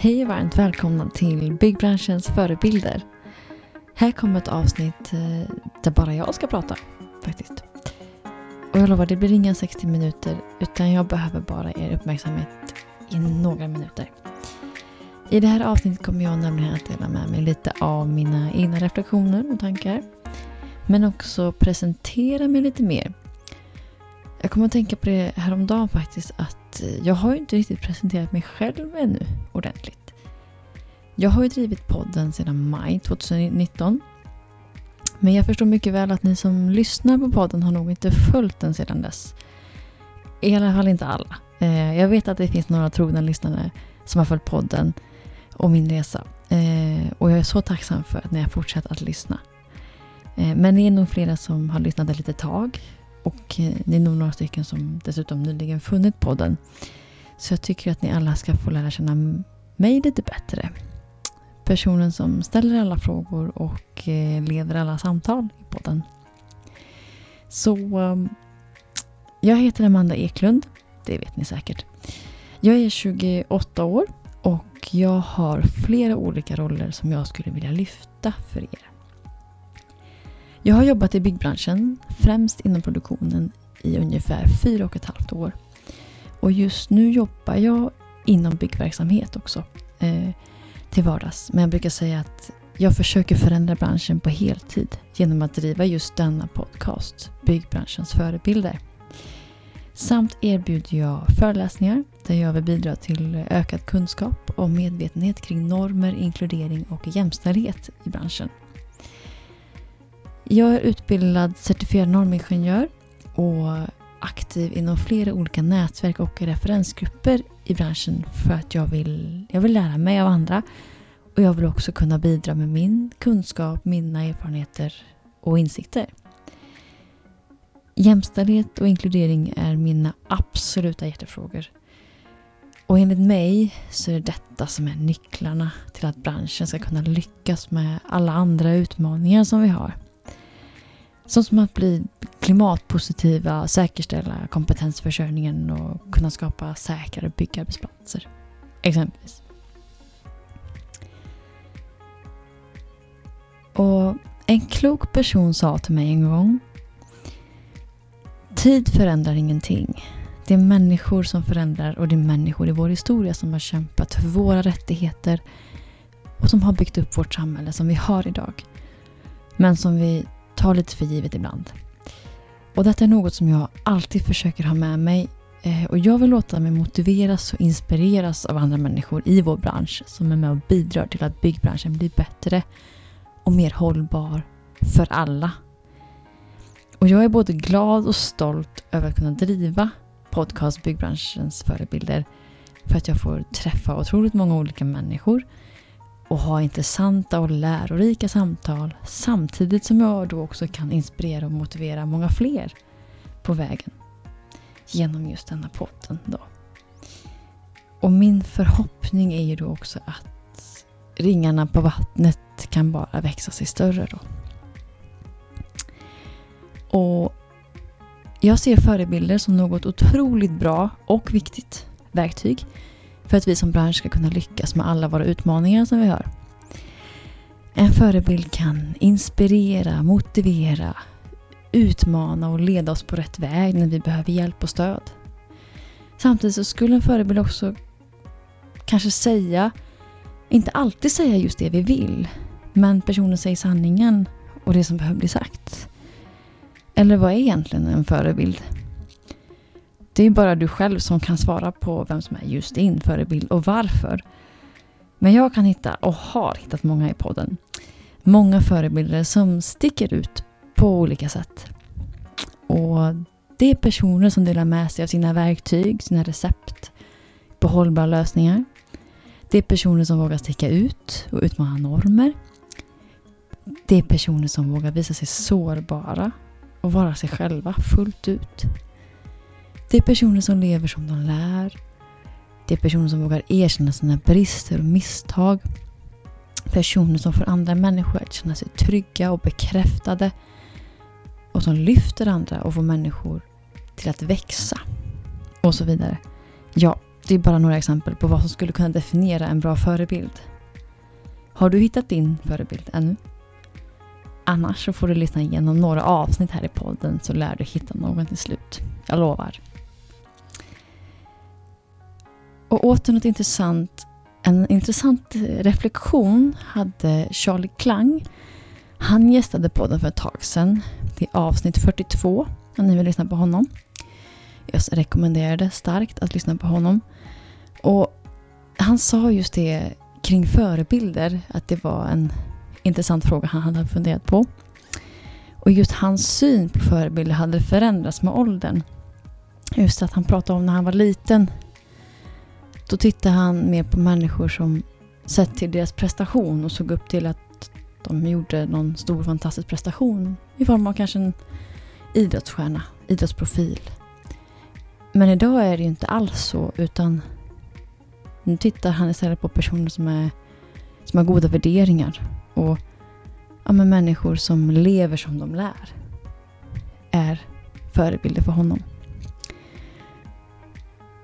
Hej och varmt välkomna till Byggbranschens förebilder. Här kommer ett avsnitt eh, där bara jag ska prata faktiskt. Och jag lovar, det blir inga 60 minuter utan jag behöver bara er uppmärksamhet i några minuter. I det här avsnittet kommer jag nämligen att dela med mig lite av mina egna reflektioner och tankar. Men också presentera mig lite mer. Jag kommer att tänka på det häromdagen faktiskt att eh, jag har ju inte riktigt presenterat mig själv ännu ordentligt. Jag har ju drivit podden sedan maj 2019. Men jag förstår mycket väl att ni som lyssnar på podden har nog inte följt den sedan dess. I alla fall inte alla. Eh, jag vet att det finns några trogna lyssnare som har följt podden och min resa. Eh, och jag är så tacksam för att ni har fortsatt att lyssna. Eh, men det är nog flera som har lyssnat ett litet tag. Och det är nog några stycken som dessutom nyligen funnit podden. Så jag tycker att ni alla ska få lära känna mig lite bättre. Personen som ställer alla frågor och eh, leder alla samtal i podden. Så ehm, jag heter Amanda Eklund. Det vet ni säkert. Jag är 28 år och jag har flera olika roller som jag skulle vilja lyfta för er. Jag har jobbat i byggbranschen, främst inom produktionen, i ungefär fyra och ett halvt år. Och just nu jobbar jag inom byggverksamhet också eh, till vardags. Men jag brukar säga att jag försöker förändra branschen på heltid genom att driva just denna podcast, Byggbranschens förebilder. Samt erbjuder jag föreläsningar där jag vill bidra till ökad kunskap och medvetenhet kring normer, inkludering och jämställdhet i branschen. Jag är utbildad certifierad normingenjör och aktiv inom flera olika nätverk och referensgrupper i branschen för att jag vill, jag vill lära mig av andra och jag vill också kunna bidra med min kunskap, mina erfarenheter och insikter. Jämställdhet och inkludering är mina absoluta hjärtefrågor. Och enligt mig så är det detta som är nycklarna till att branschen ska kunna lyckas med alla andra utmaningar som vi har. Sånt som att bli klimatpositiva, säkerställa kompetensförsörjningen och kunna skapa säkrare byggarbetsplatser. Exempelvis. Och en klok person sa till mig en gång Tid förändrar ingenting. Det är människor som förändrar och det är människor i vår historia som har kämpat för våra rättigheter och som har byggt upp vårt samhälle som vi har idag. Men som vi tar lite för givet ibland. Och detta är något som jag alltid försöker ha med mig eh, och jag vill låta mig motiveras och inspireras av andra människor i vår bransch som är med och bidrar till att byggbranschen blir bättre och mer hållbar för alla. Och jag är både glad och stolt över att kunna driva podcast Byggbranschens förebilder för att jag får träffa otroligt många olika människor och ha intressanta och lärorika samtal samtidigt som jag då också kan inspirera och motivera många fler på vägen genom just denna podden. Då. Och min förhoppning är ju då också att ringarna på vattnet kan bara växa sig större då. Och jag ser förebilder som något otroligt bra och viktigt verktyg för att vi som bransch ska kunna lyckas med alla våra utmaningar som vi har. En förebild kan inspirera, motivera, utmana och leda oss på rätt väg när vi behöver hjälp och stöd. Samtidigt så skulle en förebild också kanske säga, inte alltid säga just det vi vill, men personen säger sanningen och det som behöver bli sagt. Eller vad är egentligen en förebild? Det är bara du själv som kan svara på vem som är just din förebild och varför. Men jag kan hitta, och har hittat många i podden, många förebilder som sticker ut på olika sätt. Och det är personer som delar med sig av sina verktyg, sina recept på hållbara lösningar. Det är personer som vågar sticka ut och utmana normer. Det är personer som vågar visa sig sårbara och vara sig själva fullt ut. Det är personer som lever som de lär. Det är personer som vågar erkänna sina brister och misstag. Personer som får andra människor att känna sig trygga och bekräftade. Och som lyfter andra och får människor till att växa. Och så vidare. Ja, det är bara några exempel på vad som skulle kunna definiera en bra förebild. Har du hittat din förebild ännu? Annars så får du lyssna igenom några avsnitt här i podden så lär du hitta någon till slut. Jag lovar. Och åter något intressant. En intressant eh, reflektion hade Charlie Klang. Han gästade podden för ett tag sedan. Det är avsnitt 42 om ni vill lyssna på honom. Jag rekommenderar det starkt att lyssna på honom. Och han sa just det kring förebilder, att det var en intressant fråga han hade funderat på. Och just hans syn på förebilder hade förändrats med åldern. Just att han pratade om när han var liten. Då tittade han mer på människor som sett till deras prestation och såg upp till att de gjorde någon stor fantastisk prestation i form av kanske en idrottsstjärna, idrottsprofil. Men idag är det ju inte alls så utan nu tittar han istället på personer som, är, som har goda värderingar och ja, men människor som lever som de lär är förebilder för honom.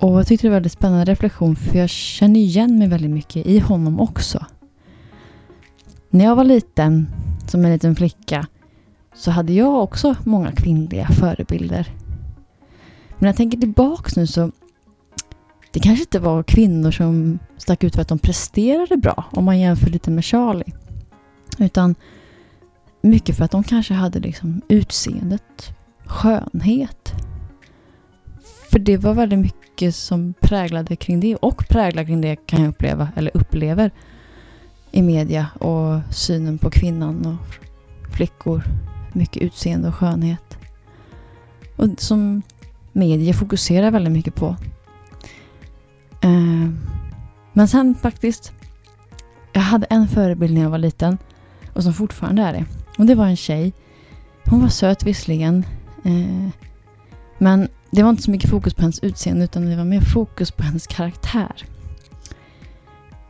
Och jag tyckte det var en väldigt spännande reflektion för jag känner igen mig väldigt mycket i honom också. När jag var liten, som en liten flicka, så hade jag också många kvinnliga förebilder. Men när jag tänker tillbaka nu så det kanske inte var kvinnor som stack ut för att de presterade bra om man jämför lite med Charlie. Utan mycket för att de kanske hade liksom utseendet, skönhet. För det var väldigt mycket som präglade kring det och präglar kring det kan jag uppleva, eller upplever i media och synen på kvinnan och flickor. Mycket utseende och skönhet. Och som media fokuserar väldigt mycket på. Ehm, men sen faktiskt, jag hade en förebild när jag var liten och som fortfarande är det. Och det var en tjej. Hon var söt visserligen. Eh, men det var inte så mycket fokus på hennes utseende utan det var mer fokus på hennes karaktär.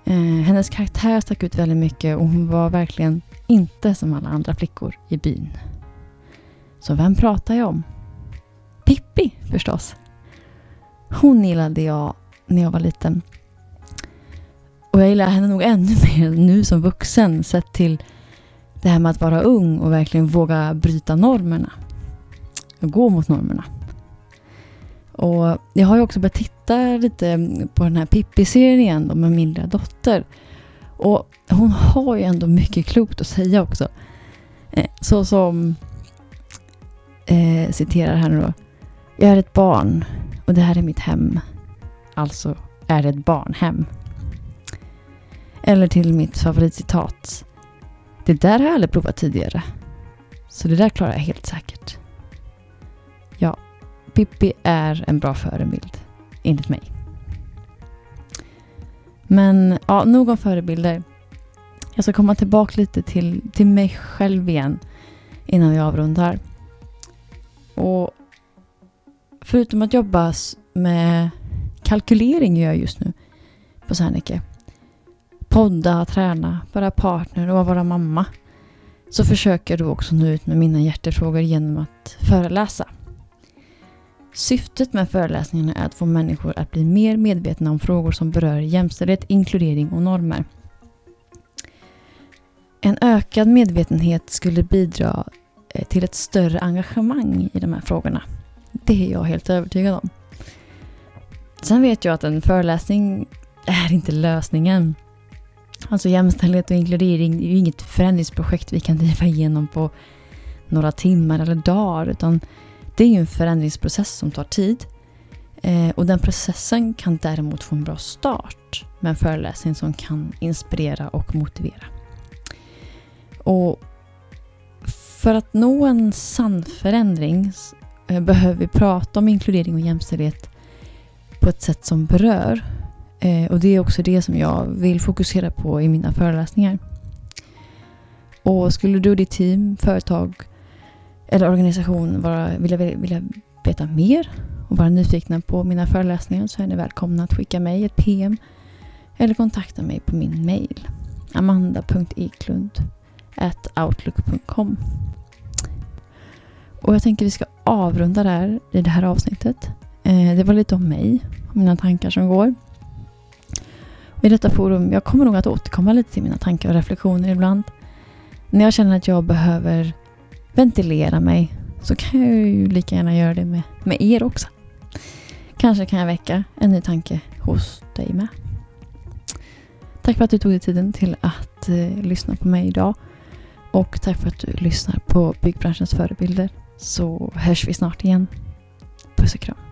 Eh, hennes karaktär stack ut väldigt mycket och hon var verkligen inte som alla andra flickor i byn. Så vem pratar jag om? Pippi förstås. Hon gillade jag när jag var liten. Och jag gillar henne nog ännu mer nu som vuxen sett till det här med att vara ung och verkligen våga bryta normerna. Och gå mot normerna. Och jag har ju också börjat titta lite på den här Pippi-serien igen då, med min lilla dotter. Och hon har ju ändå mycket klokt att säga också. Eh, så som eh, citerar här nu då. Jag är ett barn och det här är mitt hem. Alltså är det ett barnhem. Eller till mitt favoritcitat. Det där har jag aldrig provat tidigare. Så det där klarar jag helt säkert. Ja, Pippi är en bra förebild. Enligt mig. Men ja, nog om förebilder. Jag ska komma tillbaka lite till, till mig själv igen innan vi avrundar. Och förutom att jobba med kalkylering gör jag just nu på Serneke. Podda, träna, vara partner och vara mamma. Så försöker jag då också nå ut med mina hjärtefrågor genom att föreläsa. Syftet med föreläsningarna är att få människor att bli mer medvetna om frågor som berör jämställdhet, inkludering och normer. En ökad medvetenhet skulle bidra eh, till ett större engagemang i de här frågorna. Det är jag helt övertygad om. Sen vet jag att en föreläsning är inte lösningen. Alltså jämställdhet och inkludering är ju inget förändringsprojekt vi kan driva igenom på några timmar eller dagar. Utan det är ju en förändringsprocess som tar tid. Eh, och den processen kan däremot få en bra start med en föreläsning som kan inspirera och motivera. Och för att nå en sann förändring eh, behöver vi prata om inkludering och jämställdhet på ett sätt som berör. Eh, och det är också det som jag vill fokusera på i mina föreläsningar. Och skulle du och ditt team, företag eller organisation vara, vilja, vilja veta mer och vara nyfikna på mina föreläsningar så är ni välkomna att skicka mig ett PM eller kontakta mig på min mail amanda.eklund.outlook.com Och jag tänker att vi ska avrunda där i det här avsnittet. Eh, det var lite om mig och mina tankar som går. i detta forum. Jag kommer nog att återkomma lite till mina tankar och reflektioner ibland. När jag känner att jag behöver ventilera mig så kan jag ju lika gärna göra det med, med er också. Kanske kan jag väcka en ny tanke hos dig med. Tack för att du tog dig tiden till att eh, lyssna på mig idag. Och tack för att du lyssnar på byggbranschens förebilder. Så hörs vi snart igen. Puss och kram.